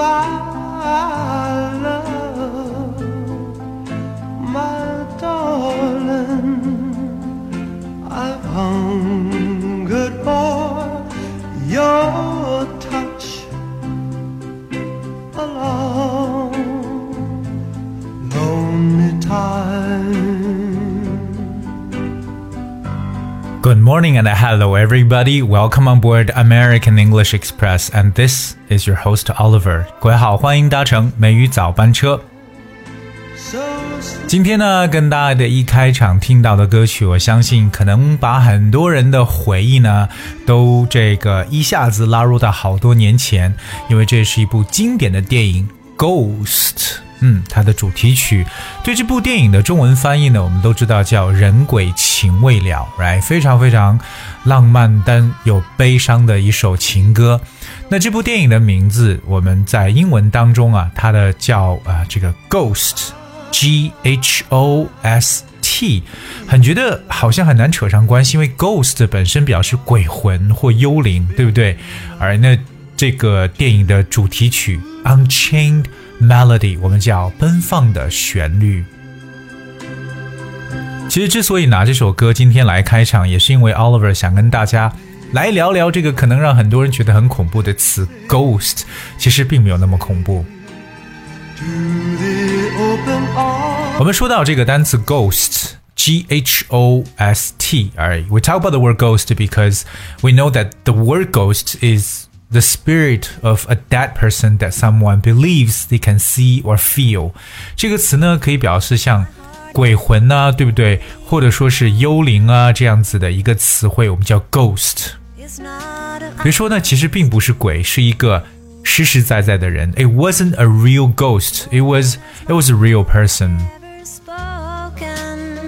mar. Good morning and hello everybody. Welcome on board American English Express and this is your host Oliver. 各位好，欢迎搭乘美语早班车。 So 今天呢，跟大家的一开场听到的歌曲，我相信可能把很多人的回忆呢，都这个一下子拉入到好多年前，因为这是一部经典的电影《Ghost》。 嗯，它的主题曲，对这部电影的中文翻译呢，我们都知道叫《人鬼情未了》，right？非常非常浪漫但有悲伤的一首情歌。那这部电影的名字，我们在英文当中啊，它的叫啊、这个 Ghost。G H O S T，很觉得好像很难扯上关系，因为 ghost 本身表示鬼魂或幽灵，对不对？而那这个电影的主题曲 Unchained Melody，我们叫奔放的旋律。其实之所以拿这首歌今天来开场，也是因为 Oliver 想跟大家来聊聊这个可能让很多人觉得很恐怖的词 ghost，其实并没有那么恐怖。 to the open arms. 我们说到这个单词 ghost。G H O S T. Alright, we talk about the word ghost because we know that the word ghost is the spirit of a dead person that someone believes they can see or feel. 这个词呢，可以表示像鬼魂呐、对不对？或者说是幽灵啊这样子的一个词汇，我们叫 ghost。比如说呢，其实并不是鬼，是一个实实在在的人。It wasn't a real ghost. It was it was a real person.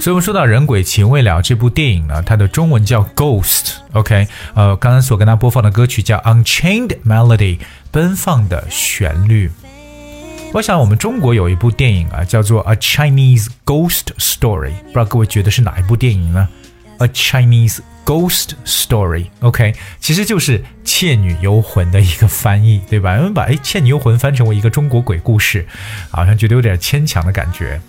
所以我们说到《人鬼情未了》这部电影呢，它的中文叫《Ghost》，OK，呃，刚刚所跟大家播放的歌曲叫《Unchained Melody》，奔放的旋律。我想我们中国有一部电影啊，叫做《A Chinese Ghost Story》，不知道各位觉得是哪一部电影呢？《A Chinese Ghost Story》，OK，其实就是《倩女幽魂》的一个翻译，对吧？我们把哎《倩女幽魂》翻成为一个中国鬼故事，好像觉得有点牵强的感觉。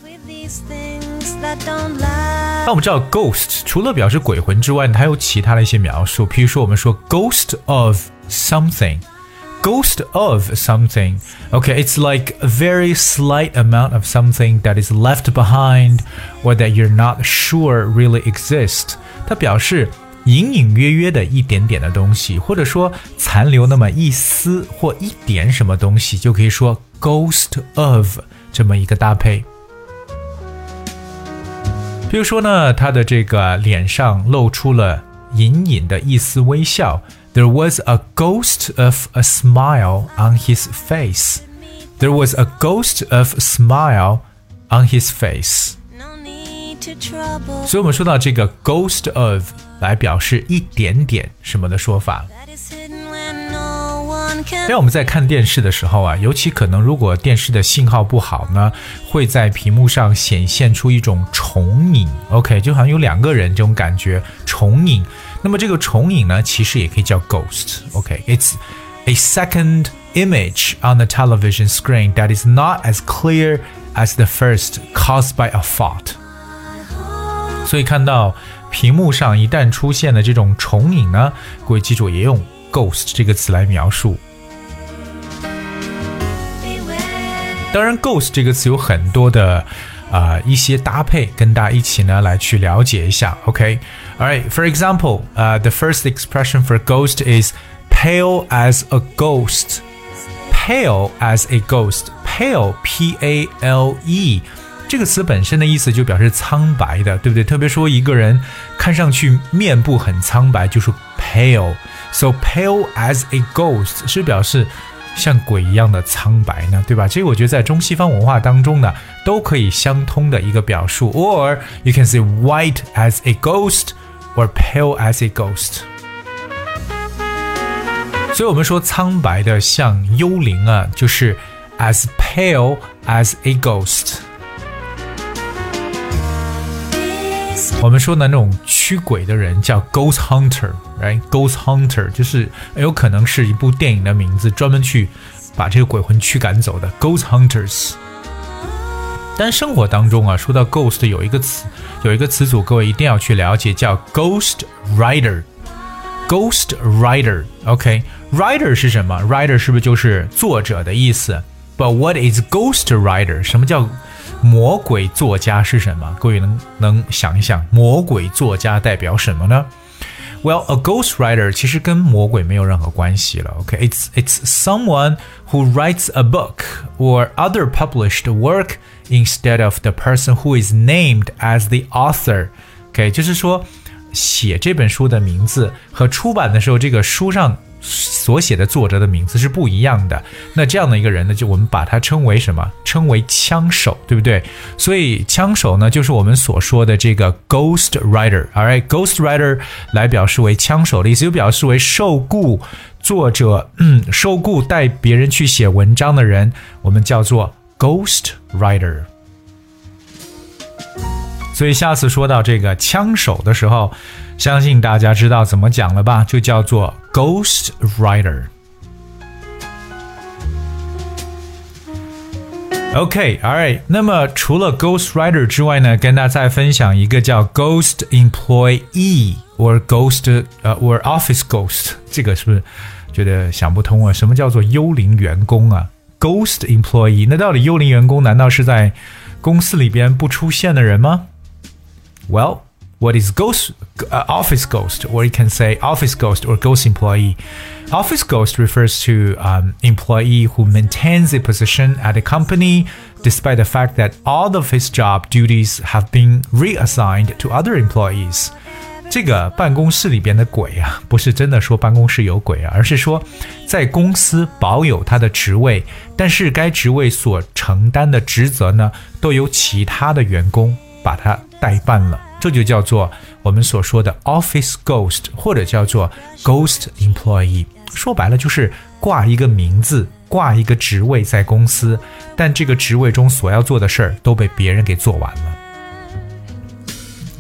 那我们知道 ghost 除了表示鬼魂之外，它还有其他的一些描述，譬如说我们说 ghost of something。Ghost of something. Okay, it's like a very slight amount of something that is left behind or that you're not sure really exist. 它表示隐隐约约的一点点的东西，或者说残留那么一丝或一点什么东西，就可以说 ghost of 这么一个搭配。 比如说呢，他的这个脸上露出了隐隐的一丝微笑。There was a ghost of a smile on his face. There was a ghost of a smile on his face. 所以我们说到这个 ghost of 来表示一点点什么的说法。让我们在看电视的时候啊，尤其可能如果电视的信号不好呢，会在屏幕上显现出一种重影，OK，就好像有两个人这种感觉，重影。那么这个重影呢，其实也可以叫 ghost，OK，it's、a second image on the television screen that is not as clear as the first caused by a fault。所以看到屏幕上一旦出现了这种重影呢，各位记住也用 ghost 这个词来描述。当然，ghost 这个词有很多的啊、呃、一些搭配，跟大家一起呢来去了解一下。OK，alright、for example，呃、uh,，the first expression for ghost is pale as a ghost。pale as a ghost，pale p a l e 这个词本身的意思就表示苍白的，对不对？特别说一个人看上去面部很苍白，就说 pale。So pale as a ghost 是表示 像鬼一样的苍白呢，对吧？这个我觉得在中西方文化当中呢，都可以相通的一个表述。Or you can say white as a ghost or pale as a ghost。所以我们说苍白的像幽灵啊，就是 as pale as a ghost。 我们说的那种驱鬼的人叫 ghost hunter，right？ghost hunter 就是有可能是一部电影的名字，专门去把这个鬼魂驱赶走的 ghost hunters。但生活当中啊，说到 ghost 有一个词，有一个词组，各位一定要去了解，叫 ghost writer。ghost writer，OK，writer 是什么？writer 是不是就是作者的意思？But what is ghost writer？什么叫魔鬼作家是什么？各位能能想一想，魔鬼作家代表什么呢？Well, a ghostwriter 其实跟魔鬼没有任何关系了。OK, it's it's someone who writes a book or other published work instead of the person who is named as the author. OK，就是说写这本书的名字和出版的时候这个书上 所写的作者的名字是不一样的。那这样的一个人呢，就我们把他称为什么？称为枪手，对不对？所以枪手呢，就是我们所说的这个 ghost writer。All right，ghost writer 来表示为枪手的意思，又表示为受雇作者，嗯，受雇带别人去写文章的人，我们叫做 ghost writer。所以下次说到这个枪手的时候，相信大家知道怎么讲了吧？就叫做 Ghost Writer。OK，All right。那么除了 Ghost Writer 之外呢，跟大家再分享一个叫 Ghost Employee or Ghost 呃 or Office Ghost，这个是不是觉得想不通啊？什么叫做幽灵员工啊？Ghost Employee，那到底幽灵员工难道是在公司里边不出现的人吗？Well, what is ghost uh, office ghost or you can say office ghost or ghost employee office ghost refers to um, employee who maintains a position at a company despite the fact that all of his job duties have been reassigned to other employees 这个办公室里边的鬼啊，不是真的说办公室有鬼啊，而是说在公司保有他的职位，但是该职位所承担的职责呢，都由其他的员工把他代办了。 这就叫做我们所说的 office ghost，或者叫做 ghost employee。说白了就是挂一个名字，挂一个职位在公司，但这个职位中所要做的事儿都被别人给做完了。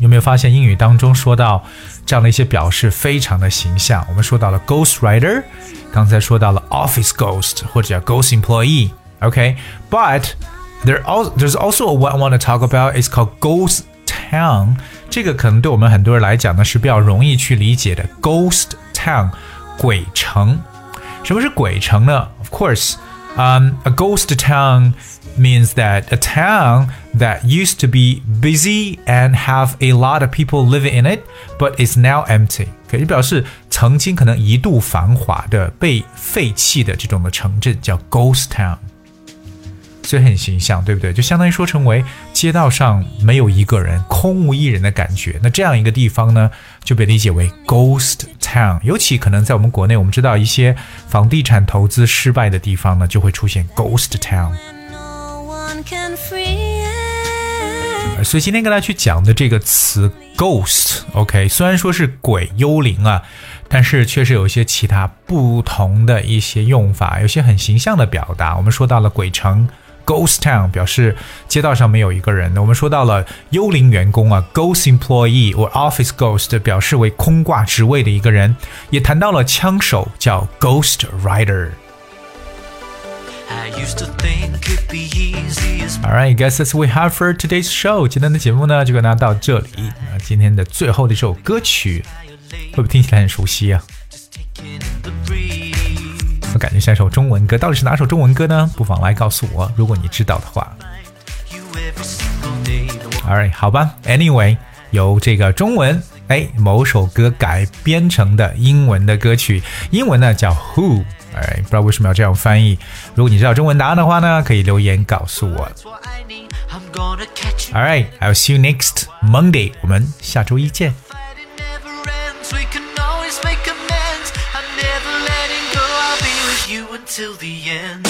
有没有发现英语当中说到这样的一些表示非常的形象？我们说到了 ghost writer，刚才说到了 office ghost 或者叫 ghost employee。OK，but there also there's also a one I want to talk about. It's called ghost town， 这个可能对我们很多人来讲呢是比较容易去理解的。Ghost town，鬼城。什么是鬼城呢？Of course, um, a ghost town means that a town that used to be busy and have a lot of people living in it, but is now empty。可以表示曾经可能一度繁华的被废弃的这种的城镇叫 ghost town。 所以很形象，对不对？就相当于说成为街道上没有一个人，空无一人的感觉。那这样一个地方呢，就被理解为 ghost town。尤其可能在我们国内，我们知道一些房地产投资失败的地方呢，就会出现 ghost town。所以今天跟大家去讲的这个词 ghost，OK，虽然说是鬼、幽灵啊，但是确实有一些其他不同的一些用法，有些很形象的表达。我们说到了鬼城。Ghost town 表示街道上没有一个人。我们说到了幽灵员工啊，ghost employee 或 office ghost 表示为空挂职位的一个人。也谈到了枪手叫 ghost rider。Alright, guys, that's we have for today's show。今天的节目呢，就跟大家到这里。那今天的最后的一首歌曲，会不会听起来很熟悉啊？我感觉像一首中文歌，到底是哪首中文歌呢？不妨来告诉我，如果你知道的话。Alright，好吧。Anyway，由这个中文哎某首歌改编成的英文的歌曲，英文呢叫 Who。哎，不知道为什么要这样翻译。如果你知道中文答案的话呢，可以留言告诉我。Alright，I'll see you next Monday。我们下周一见。Till the end.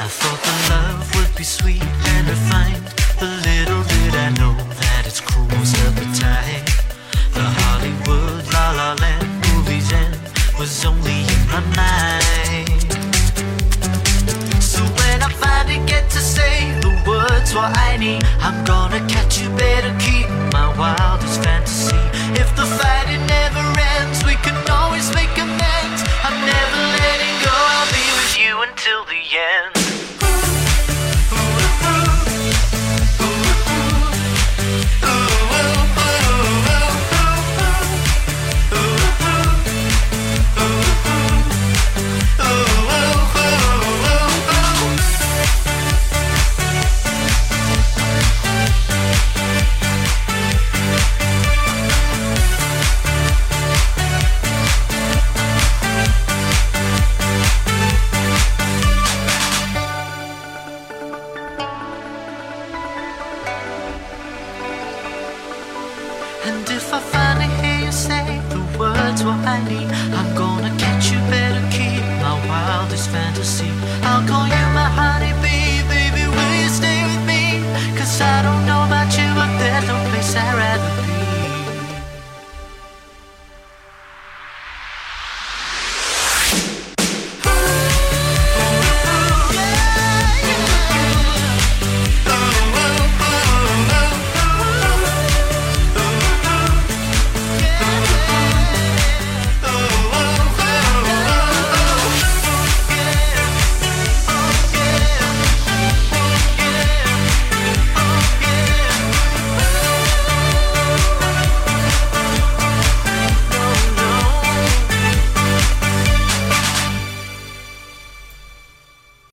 Of love would be sweet and I find little bit I know that it's cruels up the Hollywood la la let movies and was only in my mind. what I need. I'm gonna catch you, better keep my wildest fantasy. If the fighting never ends, we can always make amends. I'm never letting go, I'll be with you until the end.